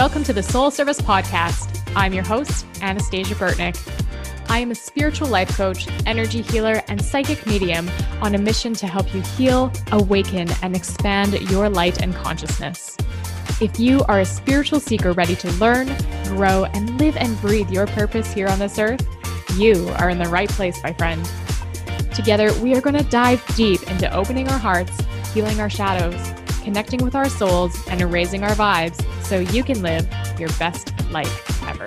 Welcome to the Soul Service Podcast. I'm your host, Anastasia Burtnick. I am a spiritual life coach, energy healer, and psychic medium on a mission to help you heal, awaken, and expand your light and consciousness. If you are a spiritual seeker ready to learn, grow, and live and breathe your purpose here on this earth, you are in the right place, my friend. Together, we are going to dive deep into opening our hearts, healing our shadows, connecting with our souls, and erasing our vibes so you can live your best life ever.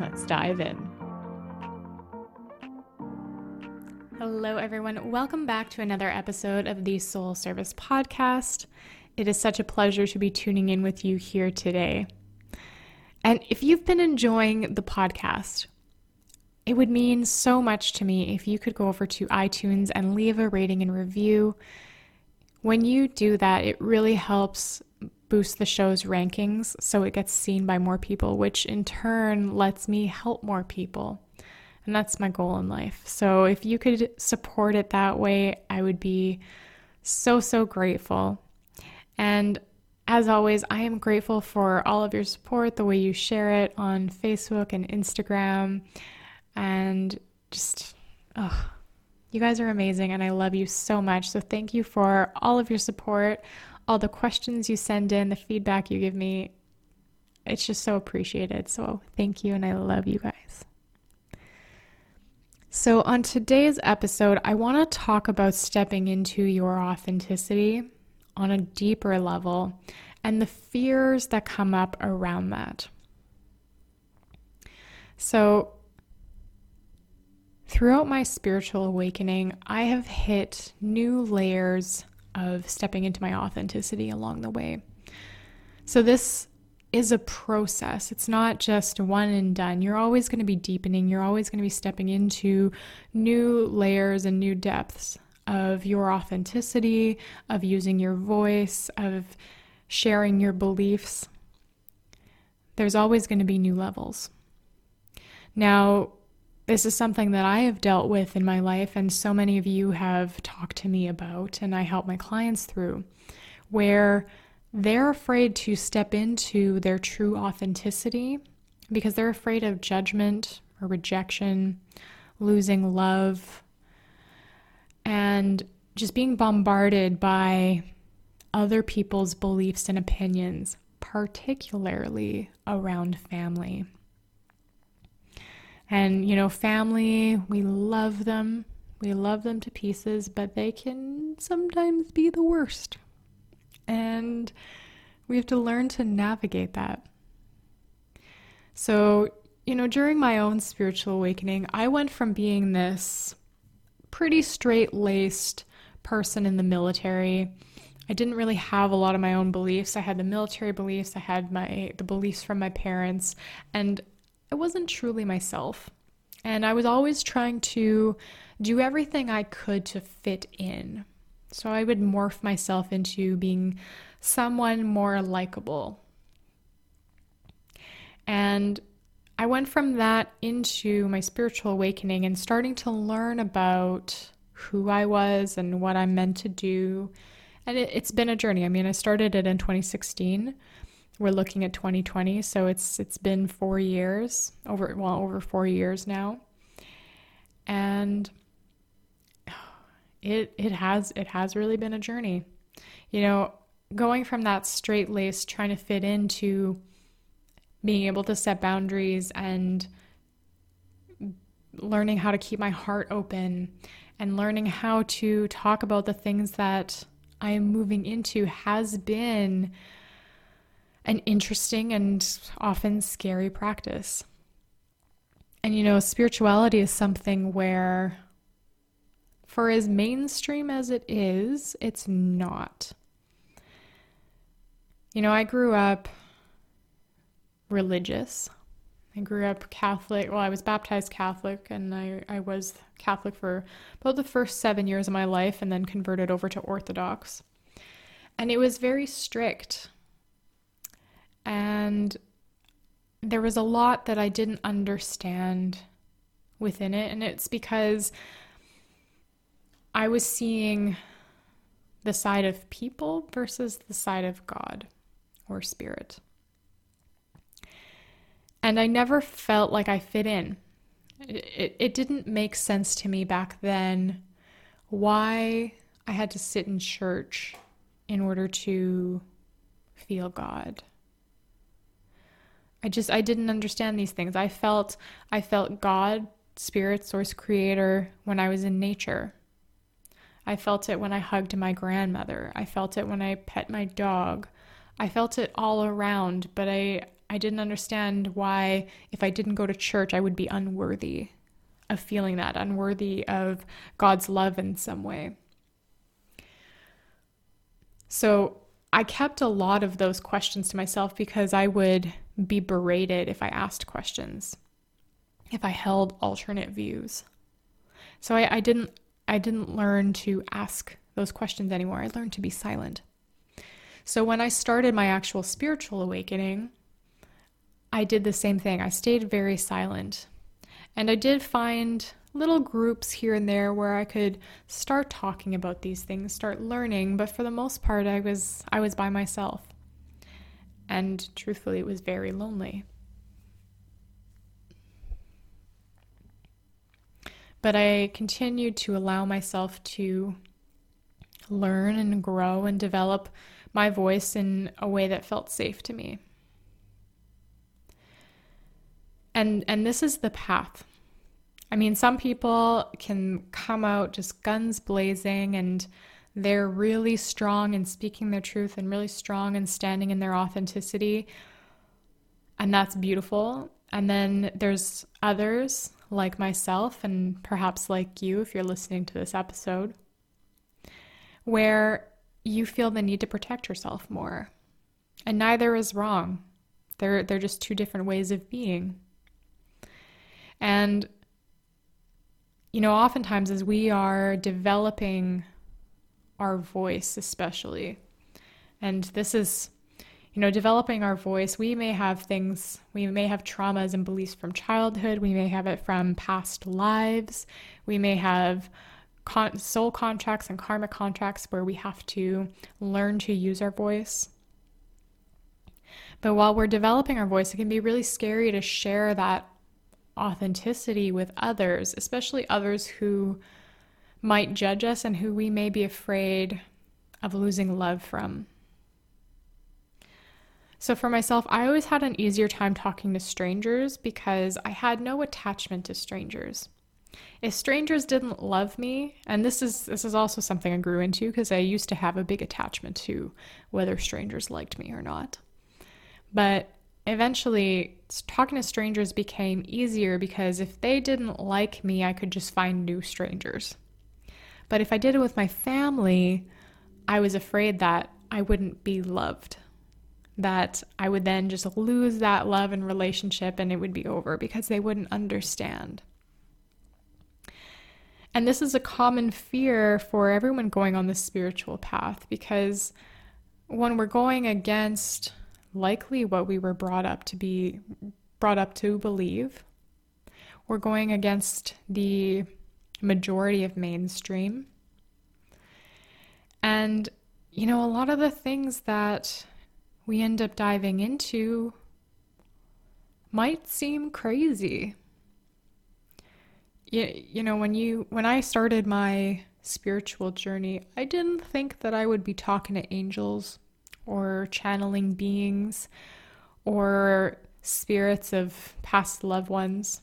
Let's dive in. Hello, everyone. Welcome back to another episode of the Soul Service Podcast. It is such a pleasure to be tuning in with you here today. And if you've been enjoying the podcast, it would mean so much to me if you could go over to iTunes and leave a rating and review. When you do that, it really helps boost the show's rankings so it gets seen by more people, which in turn lets me help more people. And that's my goal in life. So if you could support it that way, I would be so, so grateful. And as always, I am grateful for all of your support, the way you share it on Facebook and Instagram, and just, oh, you guys are amazing and I love you so much. So thank you for all of your support, all the questions you send in, the feedback you give me. It's just so appreciated. So thank you and I love you guys. So, on today's episode, I want to talk about stepping into your authenticity on a deeper level and the fears that come up around that. So, throughout my spiritual awakening, I have hit new layers of stepping into my authenticity along the way. So, this is a process. It's not just one and done. You're always going to be deepening, you're always going to be stepping into new layers and new depths of your authenticity, of using your voice, of sharing your beliefs. There's always going to be new levels. Now, this is something that I have dealt with in my life, and so many of you have talked to me about, and I help my clients through, where they're afraid to step into their true authenticity because they're afraid of judgment or rejection, losing love, and just being bombarded by other people's beliefs and opinions, particularly around family. And, you know, family, we love them. We love them to pieces, but they can sometimes be the worst. And we have to learn to navigate that. So, you know, during my own spiritual awakening, I went from being this pretty straight laced person in the military. I didn't really have a lot of my own beliefs. I had the military beliefs, I had my the beliefs from my parents, and I wasn't truly myself. And I was always trying to do everything I could to fit in. So I would morph myself into being someone more likable. And I went from that into my spiritual awakening and starting to learn about who I was and what I'm meant to do. And it, has been a journey. I mean, I started it in 2016. We're looking at 2020, so it's it's been four years over well over four years now, and it it has it has really been a journey. You know, going from that straight lace trying to fit into being able to set boundaries and learning how to keep my heart open and learning how to talk about the things that I am moving into has been an interesting and often scary practice. And you know, spirituality is something where for as mainstream as it is, it's not. You know, I grew up religious. I grew up Catholic. Well, I was baptized Catholic, and I, I was Catholic for about the first seven years of my life, and then converted over to Orthodox. And it was very strict. And there was a lot that I didn't understand within it. And it's because I was seeing the side of people versus the side of God or spirit. And I never felt like I fit in. It, it, it didn't make sense to me back then why I had to sit in church in order to feel God. I just I didn't understand these things. I felt I felt God, spirit, source, creator when I was in nature. I felt it when I hugged my grandmother. I felt it when I pet my dog. I felt it all around, but I I didn't understand why if I didn't go to church I would be unworthy of feeling that, unworthy of God's love in some way. So I kept a lot of those questions to myself because I would be berated if I asked questions, if I held alternate views. So I, I didn't I didn't learn to ask those questions anymore. I learned to be silent. So when I started my actual spiritual awakening, I did the same thing. I stayed very silent. And I did find little groups here and there where I could start talking about these things, start learning, but for the most part I was I was by myself. And truthfully it was very lonely. But I continued to allow myself to learn and grow and develop my voice in a way that felt safe to me. And and this is the path. I mean, some people can come out just guns blazing and they're really strong in speaking their truth and really strong in standing in their authenticity. And that's beautiful. And then there's others like myself, and perhaps like you if you're listening to this episode, where you feel the need to protect yourself more. And neither is wrong. They're, they're just two different ways of being. And, you know, oftentimes as we are developing our voice, especially, and this is, you know, developing our voice, we may have things, we may have traumas and beliefs from childhood, we may have it from past lives, we may have con- soul contracts and karma contracts where we have to learn to use our voice. But while we're developing our voice, it can be really scary to share that authenticity with others, especially others who might judge us and who we may be afraid of losing love from. So, for myself, I always had an easier time talking to strangers because I had no attachment to strangers. If strangers didn't love me, and this is this is also something I grew into because I used to have a big attachment to whether strangers liked me or not. But eventually talking to strangers became easier because if they didn't like me, I could just find new strangers. But if I did it with my family, I was afraid that I wouldn't be loved, that I would then just lose that love and relationship and it would be over because they wouldn't understand. And this is a common fear for everyone going on the spiritual path because when we're going against likely what we were brought up to be brought up to believe. We're going against the majority of mainstream. And, you know, a lot of the things that we end up diving into might seem crazy. You, you know, when you when I started my spiritual journey, I didn't think that I would be talking to angels or channeling beings or spirits of past loved ones.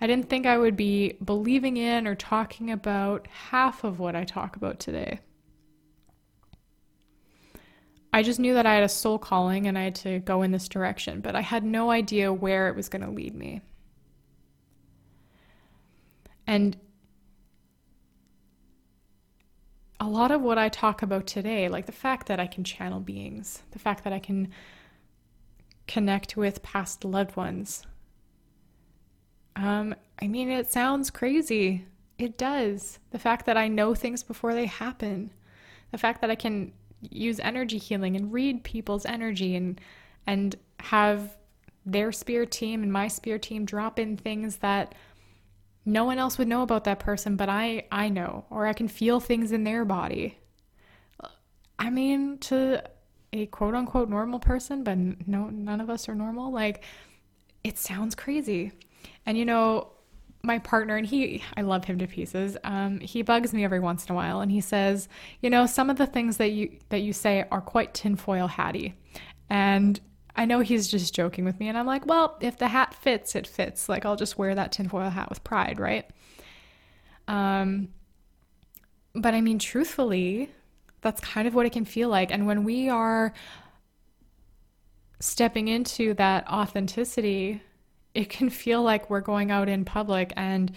I didn't think I would be believing in or talking about half of what I talk about today. I just knew that I had a soul calling and I had to go in this direction, but I had no idea where it was going to lead me. And a lot of what I talk about today, like the fact that I can channel beings, the fact that I can connect with past loved ones. Um, I mean, it sounds crazy. It does. The fact that I know things before they happen, the fact that I can use energy healing and read people's energy and and have their spirit team and my spirit team drop in things that no one else would know about that person, but I I know or I can feel things in their body. I mean, to a quote unquote normal person, but no none of us are normal, like it sounds crazy. And you know, my partner and he I love him to pieces. Um, he bugs me every once in a while and he says, you know, some of the things that you that you say are quite tinfoil hatty. And I know he's just joking with me, and I'm like, well, if the hat fits, it fits. Like I'll just wear that tinfoil hat with pride, right? Um, but I mean, truthfully, that's kind of what it can feel like. And when we are stepping into that authenticity, it can feel like we're going out in public and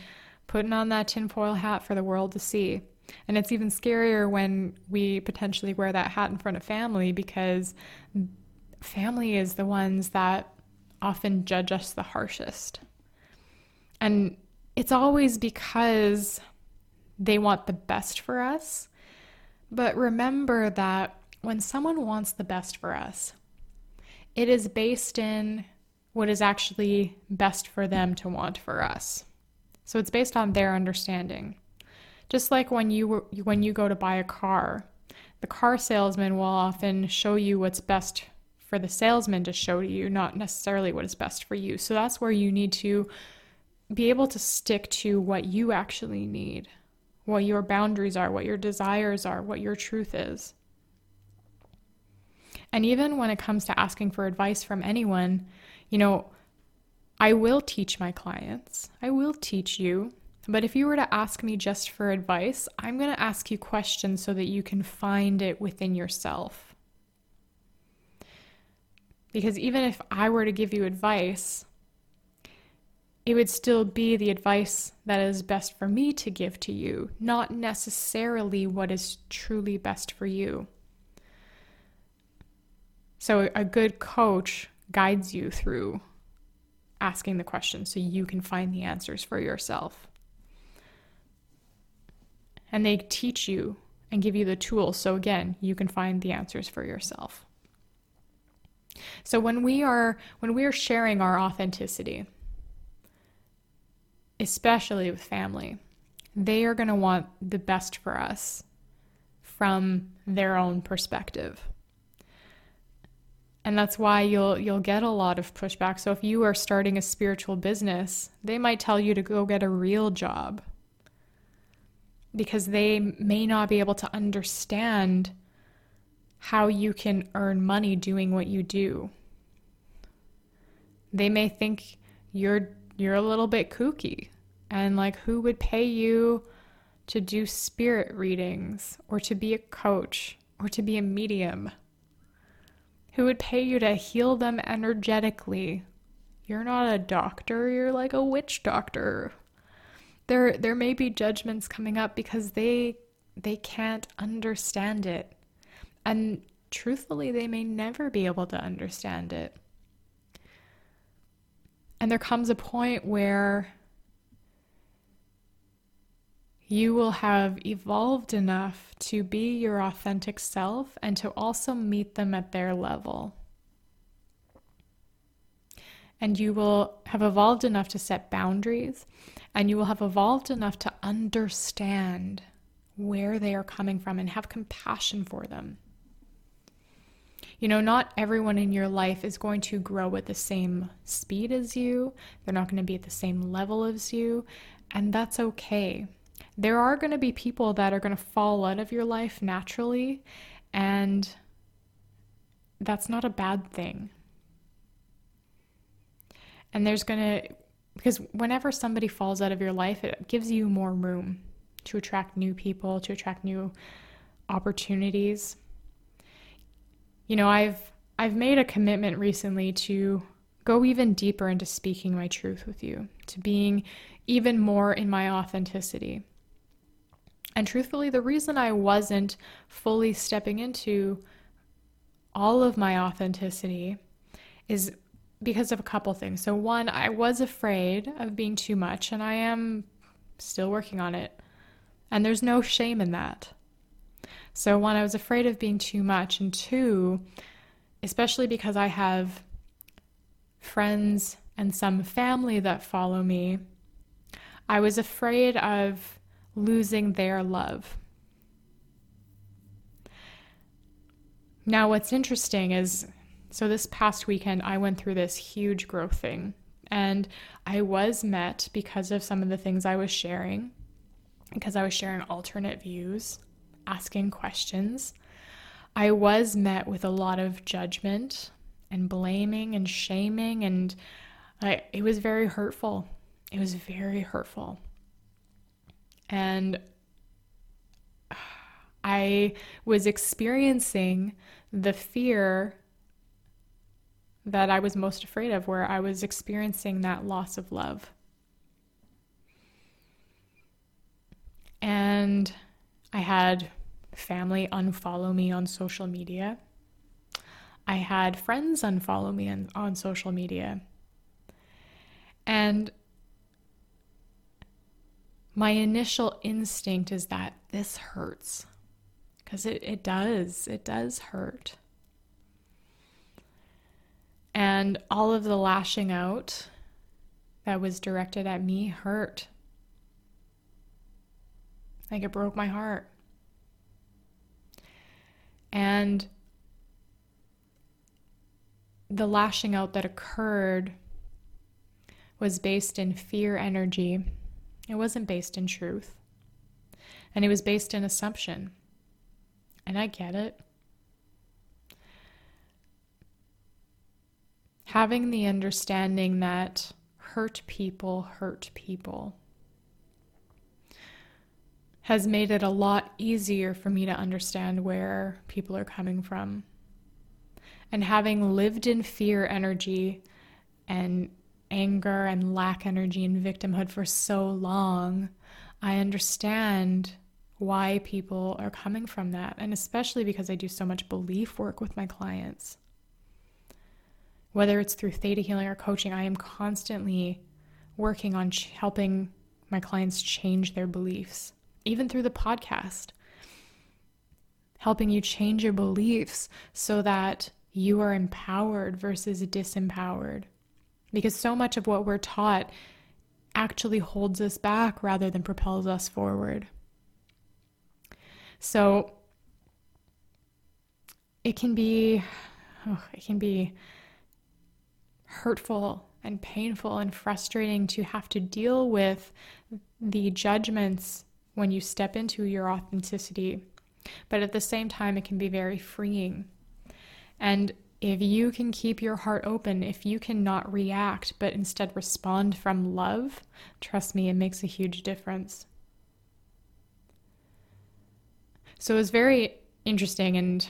putting on that tinfoil hat for the world to see. And it's even scarier when we potentially wear that hat in front of family because family is the ones that often judge us the harshest. And it's always because they want the best for us. But remember that when someone wants the best for us, it is based in what is actually best for them to want for us. So it's based on their understanding. Just like when you when you go to buy a car, the car salesman will often show you what's best for the salesman to show to you, not necessarily what is best for you. So that's where you need to be able to stick to what you actually need, what your boundaries are, what your desires are, what your truth is. And even when it comes to asking for advice from anyone, you know, I will teach my clients, I will teach you. But if you were to ask me just for advice, I'm going to ask you questions so that you can find it within yourself. Because even if I were to give you advice, it would still be the advice that is best for me to give to you, not necessarily what is truly best for you. So, a good coach guides you through asking the questions so you can find the answers for yourself. And they teach you and give you the tools so, again, you can find the answers for yourself. So when we are when we are sharing our authenticity, especially with family, they are going to want the best for us from their own perspective. And that's why you'll you'll get a lot of pushback. So if you are starting a spiritual business, they might tell you to go get a real job because they may not be able to understand how you can earn money doing what you do. They may think you're you're a little bit kooky and like who would pay you to do spirit readings or to be a coach or to be a medium? Who would pay you to heal them energetically? You're not a doctor, you're like a witch doctor. There there may be judgments coming up because they they can't understand it. And truthfully, they may never be able to understand it. And there comes a point where you will have evolved enough to be your authentic self and to also meet them at their level. And you will have evolved enough to set boundaries, and you will have evolved enough to understand where they are coming from and have compassion for them. You know, not everyone in your life is going to grow at the same speed as you, they're not going to be at the same level as you, and that's okay. There are going to be people that are going to fall out of your life naturally, and that's not a bad thing. And there's going to, because whenever somebody falls out of your life, it gives you more room to attract new people, to attract new opportunities you know, I've I've made a commitment recently to go even deeper into speaking my truth with you, to being even more in my authenticity. And truthfully, the reason I wasn't fully stepping into all of my authenticity is because of a couple things. So, one, I was afraid of being too much, and I am still working on it. And there's no shame in that. So, one, I was afraid of being too much. And two, especially because I have friends and some family that follow me, I was afraid of losing their love. Now, what's interesting is so this past weekend, I went through this huge growth thing And I was met because of some of the things I was sharing, because I was sharing alternate views, asking questions. I was met with a lot of judgment and blaming and shaming, and I, it was very hurtful. It was very hurtful. And I was experiencing the fear that I was most afraid of, where I was experiencing that loss of love. And I had family unfollow me on social media. I had friends unfollow me on, on social media. And my initial instinct is that this hurts. Because it, it does. It does hurt. And all of the lashing out that was directed at me hurt. Like it broke my heart. And the lashing out that occurred was based in fear energy. It wasn't based in truth. And it was based in assumption. And I get it. having the understanding that hurt people hurt people has made it a lot easier for me to understand where people are coming from. And having lived in fear energy and anger and lack energy and victimhood for so long, I understand why people are coming from that. And especially because I do so much belief work with my clients whether it's through theta healing or coaching, I am constantly working on ch- helping my clients change their beliefs, even through the podcast, helping you change your beliefs so that you are empowered versus disempowered. Because so much of what we're taught actually holds us back rather than propels us forward. So it can be, oh, it can be hurtful and painful and frustrating to have to deal with the judgments when you step into your authenticity. But at the same time, it can be very freeing. And if you can keep your heart open, if you can not react, but instead respond from love, trust me, it makes a huge difference. So it was very interesting and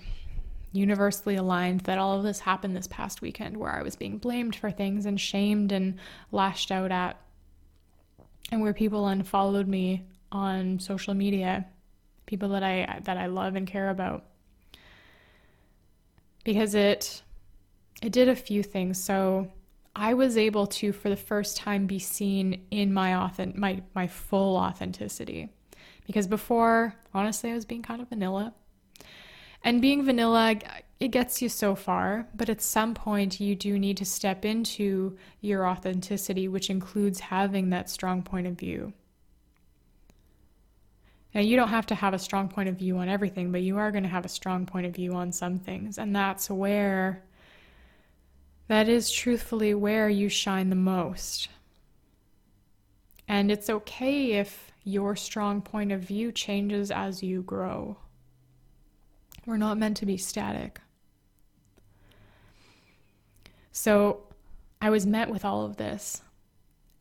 universally aligned that all of this happened this past weekend where I was being blamed for things and shamed and lashed out at, and where people unfollowed me on social media, people that I that I love and care about. Because it it did a few things. So I was able to for the first time be seen in my authentic my my full authenticity. Because before, honestly, I was being kind of vanilla and being vanilla, it gets you so far, but at some point, you do need to step into your authenticity, which includes having that strong point of view. Now, you don't have to have a strong point of view on everything, but you are going to have a strong point of view on some things. And that's where, that is truthfully where you shine the most. And it's okay if your strong point of view changes as you grow. We're not meant to be static. So I was met with all of this.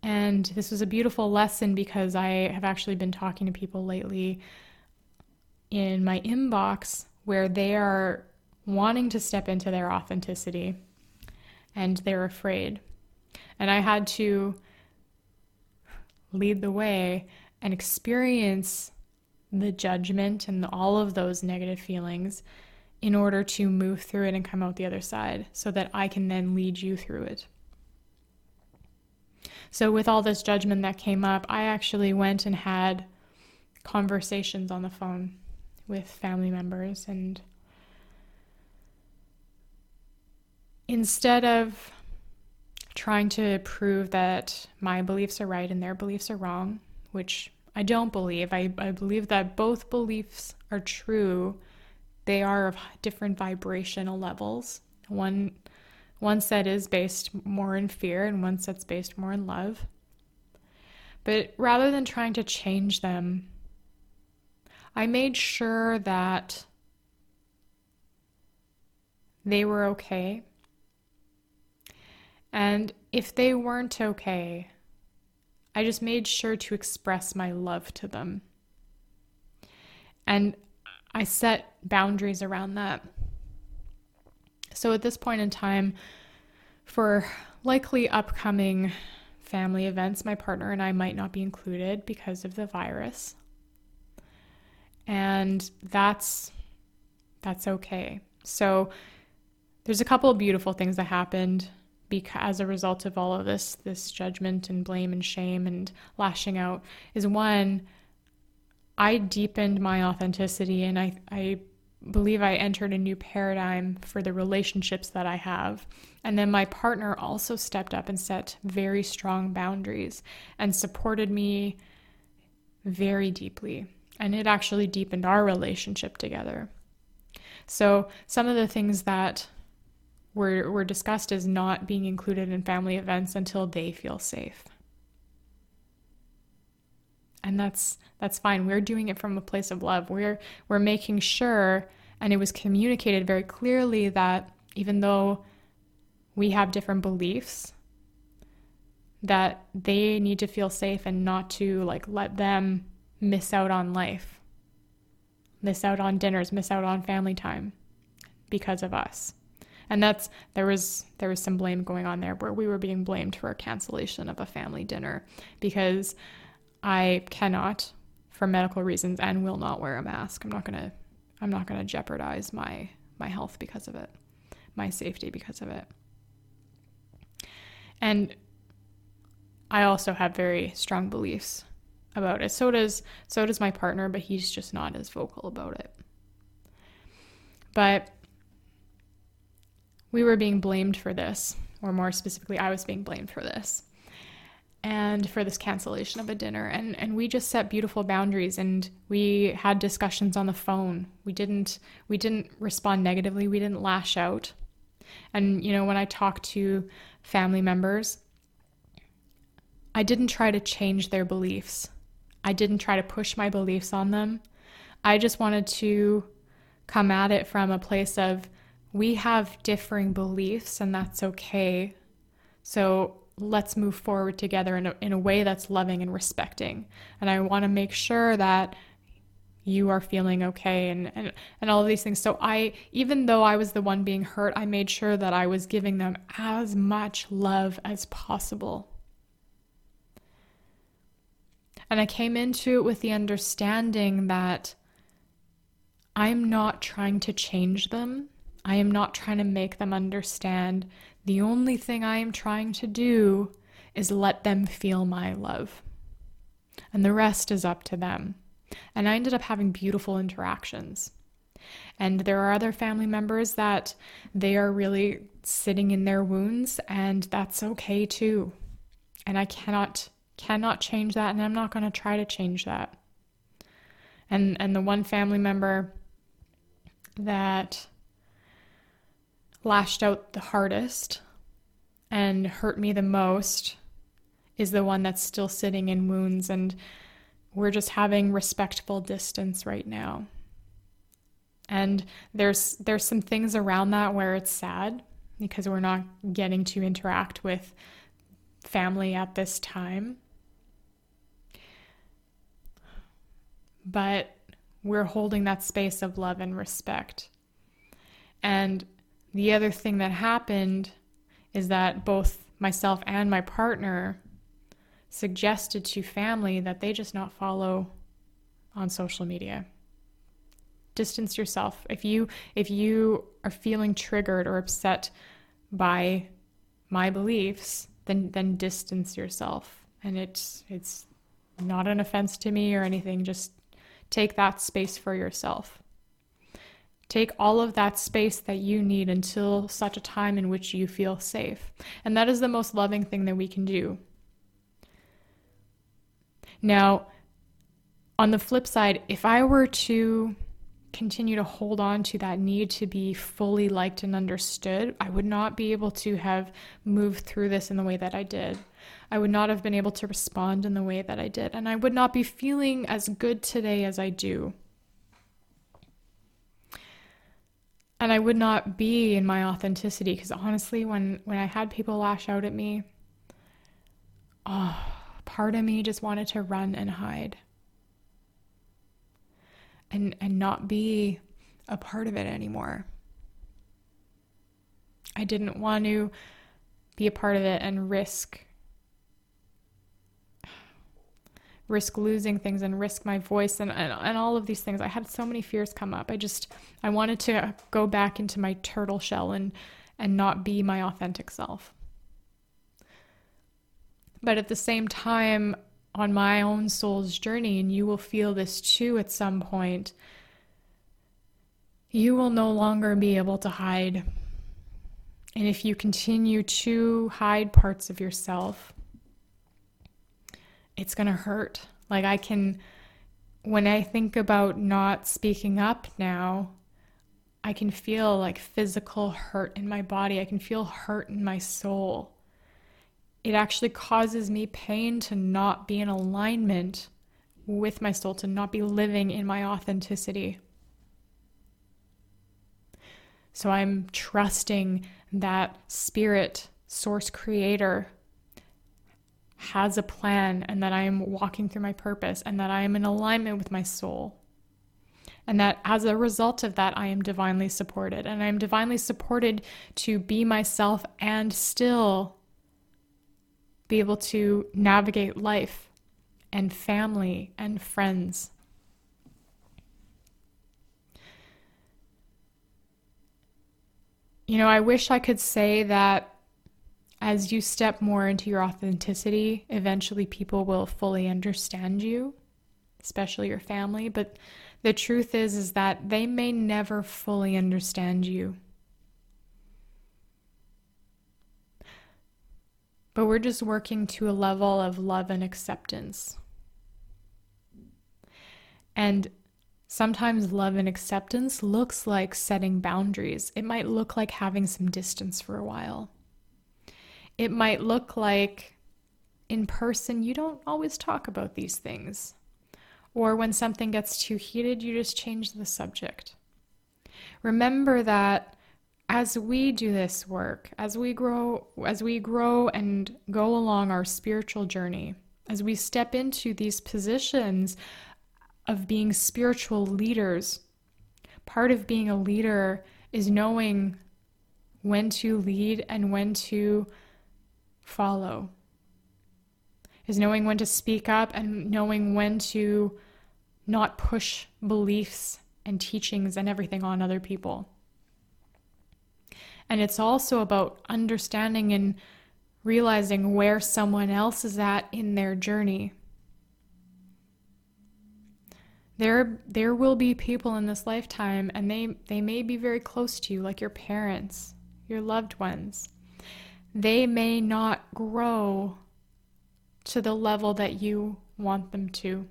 And this was a beautiful lesson because I have actually been talking to people lately in my inbox where they are wanting to step into their authenticity and they're afraid. And I had to lead the way and experience the judgment and all of those negative feelings in order to move through it and come out the other side so that I can then lead you through it. So, with all this judgment that came up, I actually went and had conversations on the phone with family members. And instead of trying to prove that my beliefs are right and their beliefs are wrong, which I don't believe. I, I believe that both beliefs are true. They are of different vibrational levels. One one set is based more in fear and one set's based more in love. But rather than trying to change them, I made sure that they were okay. And if they weren't okay, I just made sure to express my love to them. And I set boundaries around that. So at this point in time, for likely upcoming family events, my partner and I might not be included because of the virus. And that's that's okay. So there's a couple of beautiful things that happened because as a result of all of this this judgment and blame and shame and lashing out is one I deepened my authenticity and I I believe I entered a new paradigm for the relationships that I have. And then my partner also stepped up and set very strong boundaries and supported me very deeply. And it actually deepened our relationship together. So, some of the things that were, were discussed is not being included in family events until they feel safe. And that's that's fine. We're doing it from a place of love. We're we're making sure and it was communicated very clearly that even though we have different beliefs that they need to feel safe and not to like let them miss out on life. Miss out on dinners, miss out on family time because of us and that's there was there was some blame going on there where we were being blamed for a cancellation of a family dinner because I cannot for medical reasons and will not wear a mask. I'm not to I'm not to jeopardize my my health because of it. My safety because of it. And I also have very strong beliefs about it. So does so does my partner, but he's just not as vocal about it. But we were being blamed for this, or more specifically, I was being blamed for this and for this cancellation of a dinner. And and we just set beautiful boundaries and we had discussions on the phone. We didn't we didn't respond negatively. We didn't lash out. And you know when i talk to family members i didn't try to change their beliefs. I didn't try to push my beliefs on them. I just wanted to come at it from a place of we have differing beliefs, and that's okay. So let's move forward together in a, in a way that's loving and respecting. And I want to make sure that you are feeling okay and, and and all of these things so i even though i was the one being hurt i made sure that i was giving them as much love as possible and i came into it with the understanding that i'm not trying to change them I am not trying to make them understand. The only thing I am trying to do is let them feel my love. And the rest is up to them. And I ended up having beautiful interactions. And there are other family members that they are really sitting in their wounds, and that's okay too. And I cannot cannot change that, and I'm not going to try to change that. And and the one family member that lashed out the hardest and hurt me the most is the one that's still sitting in wounds and we're just having respectful distance right now. And there's there's some things around that where it's sad because we're not getting to interact with family at this time. But we're holding that space of love and respect. And the other thing that happened is that both myself and my partner suggested to family that they just not follow on social media. Distance yourself. If you if you are feeling triggered or upset by my beliefs then then distance yourself. And it's it's not an offense to me or anything. Just take that space for yourself Take all of that space that you need until such a time in which you feel safe. And that is the most loving thing that we can do. Now, on the flip side, if I were to continue to hold on to that need to be fully liked and understood, I would not be able to have moved through this in the way that I did. I would not have been able to respond in the way that I did. And I would not be feeling as good today as I do. And I would not be in my authenticity because honestly, when, when I had people lash out at me, oh, part of me just wanted to run and hide and and not be a part of it anymore. I didn't want to be a part of it and risk risk losing things and risk my voice and, and, and all of these things. I had so many fears come up. I just I wanted to go back into my turtle shell and and not be my authentic self. But at the same time, on my own soul's journey, and you will feel this too at some point, you will no longer be able to hide. And if you continue to hide parts of yourself, it's going to hurt. Like, I can, when I think about not speaking up now, I can feel like physical hurt in my body. I can feel hurt in my soul it actually causes me pain to not be in alignment with my soul, to not be living in my authenticity. So I'm trusting that spirit, source creator, has a plan and that I am walking through my purpose and that I am in alignment with my soul. And that as a result of that, I am divinely supported. And I am divinely supported to be myself and still be able to navigate life and family and friends. You know, I wish I could say that as you step more into your authenticity, eventually people will fully understand you, especially your family, but the truth is is that they may never fully understand you. but we're just working to a level of love and acceptance. And sometimes love and acceptance looks like setting boundaries. It might look like having some distance for a while. It might look like in person, you don't always talk about these things. Or when something gets too heated, you just change the subject. Remember that as we do this work, as we grow, as we grow and go along our spiritual journey, as we step into these positions of being spiritual leaders, part of being a leader is knowing when to lead and when to follow, is knowing when to speak up and knowing when to not push beliefs and teachings and everything on other people. And it's also about understanding and realizing where someone else is at in their journey. There, there will be people in this lifetime, and they, they may be very close to you, like your parents, your loved ones. They may not grow to the level that you want them to.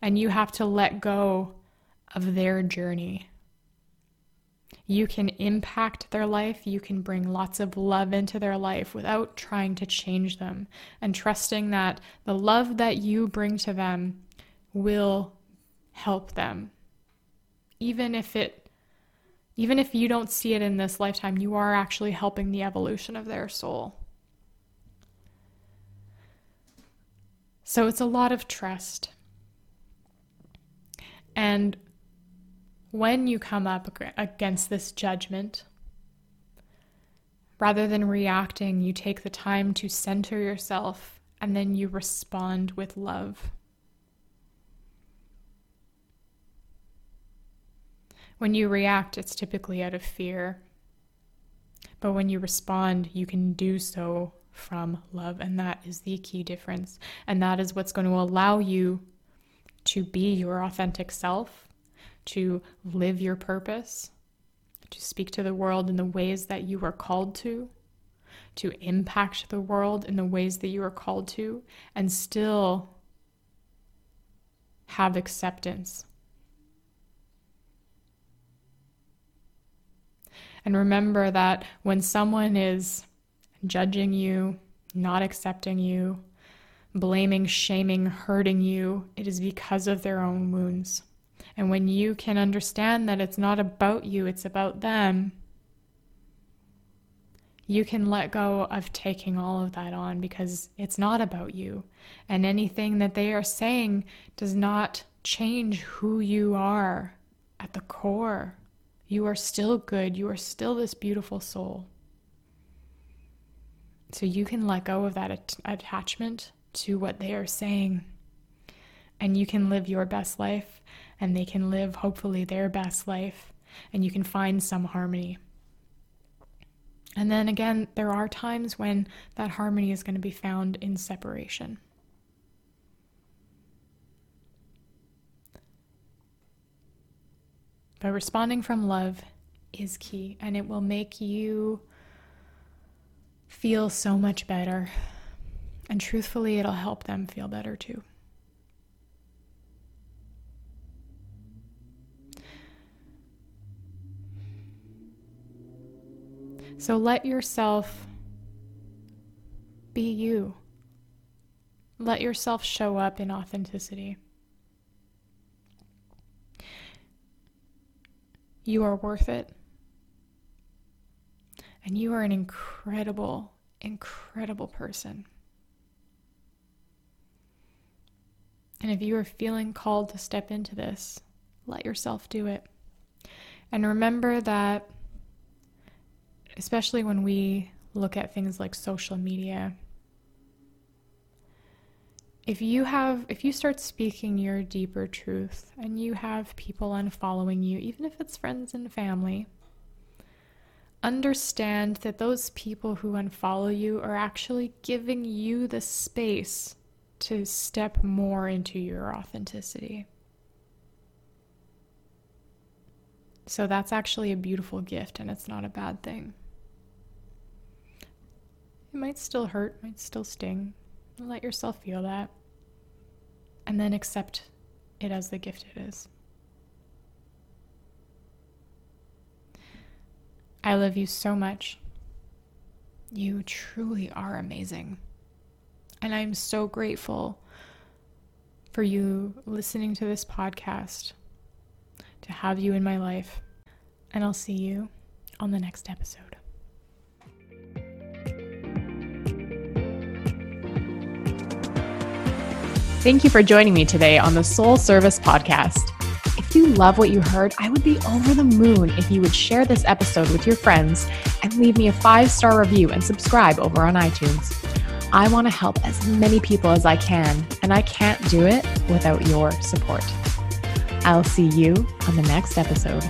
And you have to let go of their journey. You can impact their life. You can bring lots of love into their life without trying to change them and trusting that the love that you bring to them will help them. Even if it even if you don't see it in this lifetime, you are actually helping the evolution of their soul. So it's a lot of trust. And when you come up against this judgment, rather than reacting, you take the time to center yourself and then you respond with love. When you react, it's typically out of fear. But when you respond, you can do so from love. And that is the key difference. And that is what's going to allow you to be your authentic self to live your purpose, to speak to the world in the ways that you are called to, to impact the world in the ways that you are called to, and still have acceptance. And remember that when someone is judging you, not accepting you, blaming, shaming, hurting you, it is because of their own wounds. And when you can understand that it's not about you, it's about them, you can let go of taking all of that on because it's not about you. And anything that they are saying does not change who you are at the core. You are still good. You are still this beautiful soul. So you can let go of that at- attachment to what they are saying. And you can live your best life, and they can live, hopefully, their best life, and you can find some harmony. And then again, there are times when that harmony is going to be found in separation. But responding from love is key, and it will make you feel so much better. And truthfully, it'll help them feel better too. So let yourself be you. Let yourself show up in authenticity. You are worth it. And you are an incredible, incredible person. And if you are feeling called to step into this, let yourself do it. And remember that especially when we look at things like social media if you have if you start speaking your deeper truth and you have people unfollowing you even if it's friends and family understand that those people who unfollow you are actually giving you the space to step more into your authenticity so that's actually a beautiful gift and it's not a bad thing it might still hurt, might still sting. Let yourself feel that. And then accept it as the gift it is. I love you so much. You truly are amazing. And I'm so grateful for you listening to this podcast, to have you in my life. And I'll see you on the next episode. Thank you for joining me today on the Soul Service Podcast. If you love what you heard, I would be over the moon if you would share this episode with your friends and leave me a five star review and subscribe over on iTunes. I want to help as many people as I can, and I can't do it without your support. I'll see you on the next episode.